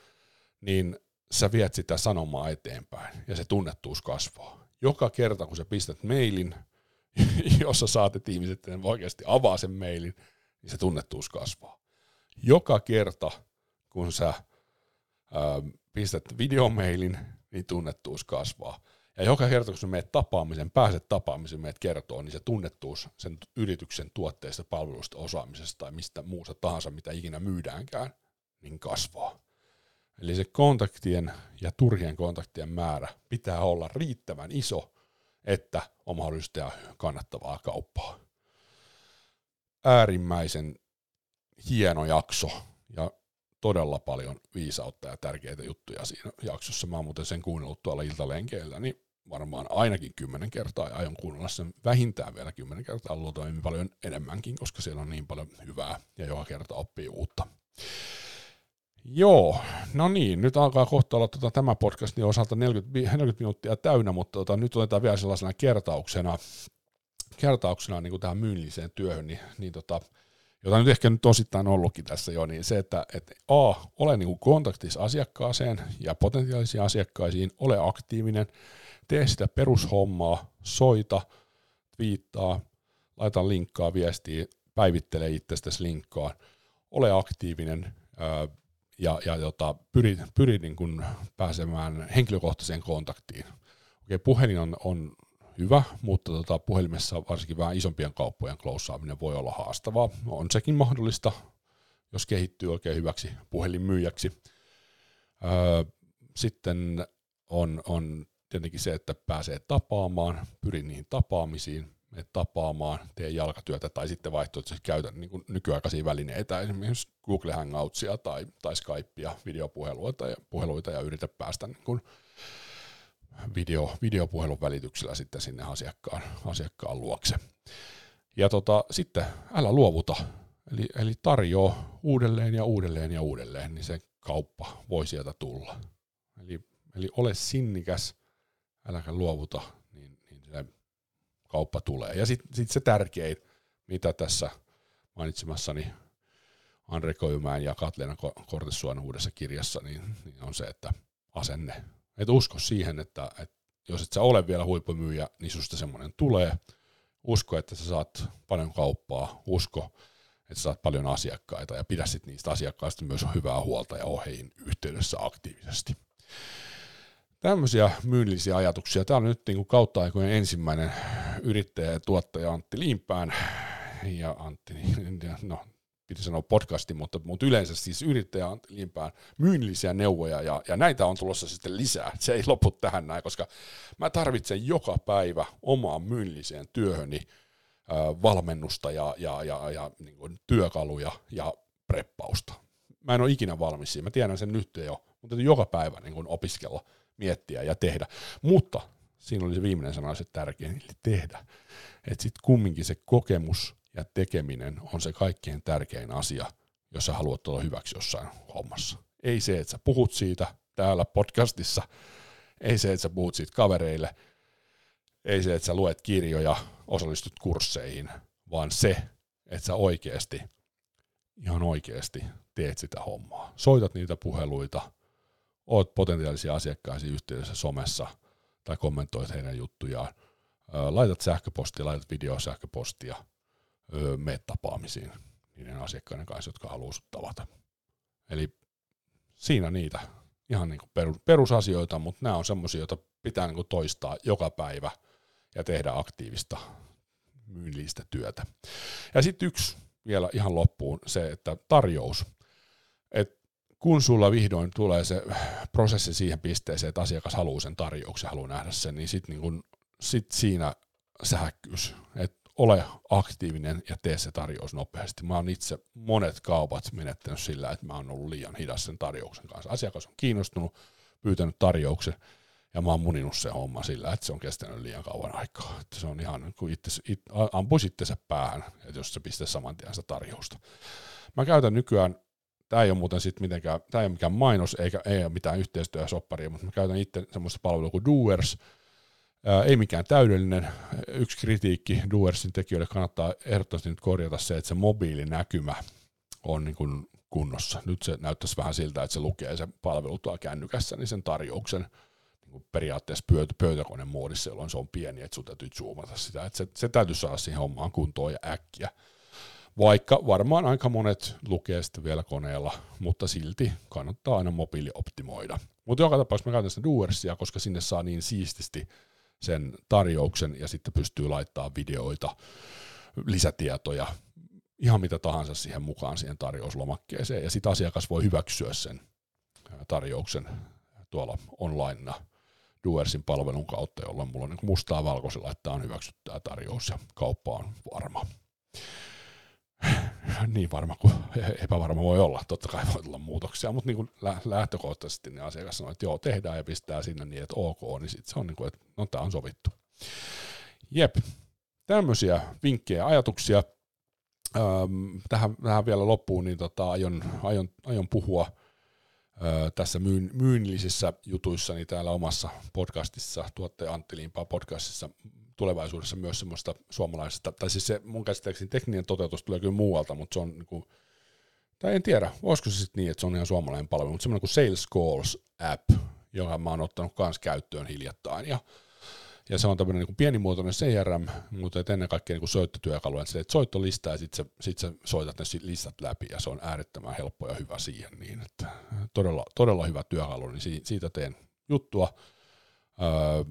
niin sä viet sitä sanomaa eteenpäin ja se tunnettuus kasvaa. Joka kerta, kun sä pistät mailin, jossa saat, että ihmiset oikeasti avaa sen mailin, niin se tunnettuus kasvaa. Joka kerta, kun sä ää, pistät videomailin, niin tunnettuus kasvaa. Ja joka kerta, kun sä meet tapaamisen, pääset tapaamisen, meet kertoo, niin se tunnettuus sen yrityksen tuotteista, palvelusta, osaamisesta tai mistä muusta tahansa, mitä ikinä myydäänkään, niin kasvaa. Eli se kontaktien ja turhien kontaktien määrä pitää olla riittävän iso, että on mahdollista tehdä kannattavaa kauppaa. Äärimmäisen hieno jakso ja todella paljon viisautta ja tärkeitä juttuja siinä jaksossa. Mä oon muuten sen kuunnellut tuolla iltalenkeillä, niin varmaan ainakin kymmenen kertaa ja aion kuunnella sen vähintään vielä kymmenen kertaa, luultavasti paljon enemmänkin, koska siellä on niin paljon hyvää ja joka kerta oppii uutta. Joo, no niin, nyt alkaa kohta olla tuota, tämä podcastin osalta 40, 40 minuuttia täynnä, mutta tuota, nyt otetaan vielä sellaisena kertauksena, kertauksena niin kuin tähän myynniseen työhön, niin, niin tota, jota nyt ehkä nyt osittain ollutkin tässä jo, niin se, että, että A, ole niin kuin kontaktissa asiakkaaseen ja potentiaalisiin asiakkaisiin, ole aktiivinen, tee sitä perushommaa, soita, viittaa, laita linkkaa, viestiä, päivittele itsestäsi linkkaa, ole aktiivinen ää, ja, ja jota, pyri, pyri niin kuin pääsemään henkilökohtaiseen kontaktiin. Okei, puhelin on, on hyvä, mutta tota, puhelimessa varsinkin vähän isompien kauppojen klousaaminen voi olla haastavaa. On sekin mahdollista, jos kehittyy oikein hyväksi puhelinmyyjäksi. Öö, sitten on, on tietenkin se, että pääsee tapaamaan, pyrin niihin tapaamisiin, et tapaamaan, tee jalkatyötä tai sitten vaihtoehtoisesti käytä niin kuin nykyaikaisia välineitä, esimerkiksi Google Hangoutsia tai, tai Skypea, videopuheluita ja, puheluita ja yritä päästä niin kuin video, videopuhelun välityksellä sitten sinne asiakkaan, asiakkaan luokse. Ja tota, sitten älä luovuta, eli, eli tarjoa uudelleen ja uudelleen ja uudelleen, niin se kauppa voi sieltä tulla. Eli, eli ole sinnikäs, äläkä luovuta, kauppa tulee. Ja sitten sit se tärkein, mitä tässä mainitsemassani Andre Koimäen ja Katleena Kortesuon uudessa kirjassa, niin, niin on se, että asenne. Et usko siihen, että, että jos et sä ole vielä huippumyyjä, niin susta semmoinen tulee. Usko, että sä saat paljon kauppaa. Usko, että sä saat paljon asiakkaita ja pidä sit niistä asiakkaista myös hyvää huolta ja oheihin yhteydessä aktiivisesti. Tämmöisiä myynnillisiä ajatuksia. Tämä on nyt niin kuin kautta aikojen ensimmäinen yrittäjä ja tuottaja Antti Liimpään. Ja Antti, no piti sanoa podcasti, mutta, mutta yleensä siis yrittäjä Antti Liimpään myynnillisiä neuvoja ja, ja näitä on tulossa sitten lisää. Se ei lopu tähän näin, koska mä tarvitsen joka päivä omaan myynnilliseen työhöni valmennusta ja, ja, ja, ja niin työkaluja ja preppausta. Mä en ole ikinä valmis siinä, mä tiedän sen nyt jo, mutta joka päivä niin opiskella – miettiä ja tehdä. Mutta siinä oli se viimeinen sana, se tärkein, eli tehdä. Että sitten kumminkin se kokemus ja tekeminen on se kaikkein tärkein asia, jos sä haluat olla hyväksi jossain hommassa. Ei se, että sä puhut siitä täällä podcastissa, ei se, että sä puhut siitä kavereille, ei se, että sä luet kirjoja, osallistut kursseihin, vaan se, että sä oikeasti, ihan oikeasti teet sitä hommaa. Soitat niitä puheluita, oot potentiaalisia asiakkaisia yhteydessä somessa tai kommentoit heidän juttujaan, laitat sähköpostia, laitat videosähköpostia, meet tapaamisiin niiden asiakkaiden kanssa, jotka haluaa tavata. Eli siinä niitä ihan niin kuin perusasioita, mutta nämä on semmoisia, joita pitää niin kuin toistaa joka päivä ja tehdä aktiivista myynnillistä työtä. Ja sitten yksi vielä ihan loppuun, se, että tarjous. Et kun sulla vihdoin tulee se prosessi siihen pisteeseen, että asiakas haluaa sen tarjouksen, haluaa nähdä sen, niin sitten niin kun, sit siinä sähkyys, että ole aktiivinen ja tee se tarjous nopeasti. Mä oon itse monet kaupat menettänyt sillä, että mä oon ollut liian hidas sen tarjouksen kanssa. Asiakas on kiinnostunut, pyytänyt tarjouksen, ja mä oon muninut se homma sillä, että se on kestänyt liian kauan aikaa. Että se on ihan kuin itse, it, ampuisi itsensä päähän, että jos se pistää saman tien sitä tarjousta. Mä käytän nykyään Tämä ei ole muuten sitten mitenkään, tämä ei ole mikään mainos eikä ei ole mitään yhteistyösopparia, mutta mä käytän itse semmoista palvelua kuin Doers. Ää, ei mikään täydellinen. Yksi kritiikki Doersin tekijöille kannattaa ehdottomasti nyt korjata se, että se mobiilinäkymä on niin kuin kunnossa. Nyt se näyttäisi vähän siltä, että se lukee se palvelu kännykässä, niin sen tarjouksen niin kuin periaatteessa pöytä, pöytäkoneen muodissa, jolloin se on pieni, että sun täytyy zoomata sitä. Että se, se täytyy saada siihen hommaan kuntoon ja äkkiä. Vaikka varmaan aika monet lukee sitten vielä koneella, mutta silti kannattaa aina mobiili optimoida. Mutta joka tapauksessa mä käytän sitä Doersia, koska sinne saa niin siististi sen tarjouksen ja sitten pystyy laittaa videoita, lisätietoja, ihan mitä tahansa siihen mukaan siihen tarjouslomakkeeseen. Ja sitten asiakas voi hyväksyä sen tarjouksen tuolla onlinena Duersin palvelun kautta, jolloin mulla on niin mustaa valkoisella, että on hyväksytty tämä tarjous ja kauppa on varma. niin varma kuin epävarma voi olla. Totta kai voi tulla muutoksia, mutta niin kuin lähtökohtaisesti niin asiakas sanoo, että joo, tehdään ja pistää sinne niin, että ok, niin sitten se on niin kuin, että no tämä on sovittu. Jep, tämmöisiä vinkkejä ajatuksia. Tähän, tähän vielä loppuun, niin tota, aion, aion, aion puhua tässä myyn, myynnillisissä jutuissa niin täällä omassa podcastissa, tuottaja Antti Limpaa podcastissa tulevaisuudessa myös semmoista suomalaisesta, tai siis se mun käsittääkseni tekninen toteutus tulee kyllä muualta, mutta se on niin kuin, tai en tiedä, voisiko se sitten niin, että se on ihan suomalainen palvelu, mutta semmoinen kuin Sales Calls app, jonka mä oon ottanut kanssa käyttöön hiljattain, ja, ja se on tämmöinen niin kuin pienimuotoinen CRM, mutta ennen kaikkea niin soittotyökalu, että se et soittolista ja sitten sit sä soitat ne listat läpi, ja se on äärettömän helppo ja hyvä siihen, niin että todella, todella hyvä työkalu, niin siitä teen juttua, öö,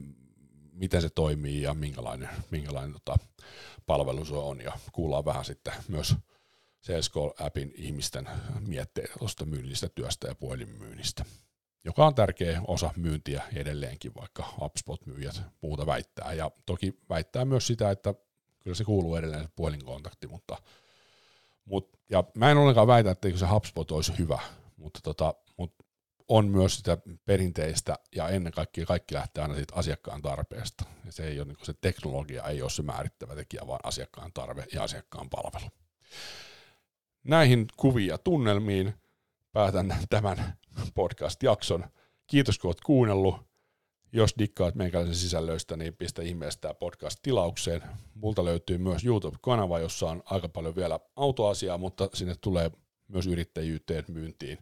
miten se toimii ja minkälainen, minkälainen tota, palvelu se on. Ja kuullaan vähän sitten myös CSGO-appin ihmisten mietteitä tuosta myynnistä työstä ja puhelinmyynnistä, joka on tärkeä osa myyntiä edelleenkin, vaikka HubSpot-myyjät muuta väittää. Ja toki väittää myös sitä, että kyllä se kuuluu edelleen se puhelinkontakti, mutta, mutta ja mä en ollenkaan väitä, että se HubSpot olisi hyvä, mutta, tota, mutta on myös sitä perinteistä ja ennen kaikkea kaikki lähtee aina siitä asiakkaan tarpeesta. Ja se, ei ole, niin se teknologia ei ole se määrittävä tekijä, vaan asiakkaan tarve ja asiakkaan palvelu. Näihin kuviin ja tunnelmiin päätän tämän podcast-jakson. Kiitos kun olet kuunnellut. Jos dikkaat meikäläisen sisällöistä, niin pistä ihmeessä tämä podcast tilaukseen. Multa löytyy myös YouTube-kanava, jossa on aika paljon vielä autoasiaa, mutta sinne tulee myös yrittäjyyteen, myyntiin,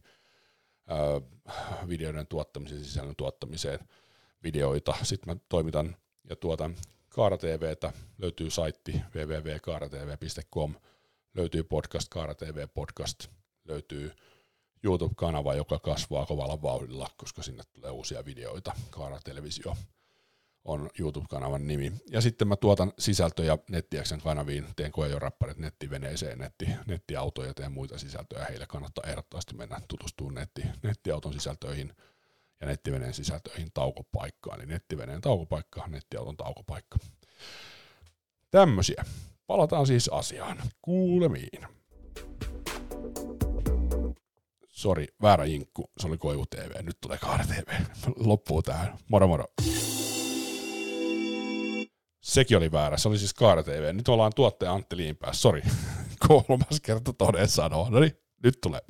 videoiden tuottamiseen, sisällön tuottamiseen videoita. Sitten mä toimitan ja tuotan Kaara TVtä, löytyy saitti www.kaaratv.com, löytyy podcast Kaara TV podcast, löytyy YouTube-kanava, joka kasvaa kovalla vauhdilla, koska sinne tulee uusia videoita. Kaara Televisio on YouTube-kanavan nimi. Ja sitten mä tuotan sisältöjä nettiäksen kanaviin, teen koejorapparit nettiveneeseen, netti, nettiautoja, teen muita sisältöjä. Heille kannattaa ehdottomasti mennä tutustumaan netti, nettiauton sisältöihin ja nettiveneen sisältöihin taukopaikkaan. Eli nettiveneen taukopaikka, nettiauton taukopaikka. Tämmöisiä. Palataan siis asiaan. Kuulemiin. Sori, väärä jinkku. Se oli Koivu TV. Nyt tulee Kaara TV. Loppuu tähän. Moro moro. Sekin oli väärä. Se oli siis Kaara TV. Nyt ollaan tuottaja Antti Liinpää. Sori. Kolmas kerta toden sanoa. No niin, nyt tulee.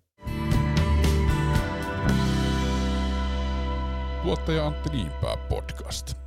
Tuottaja Antti Liinpää podcast.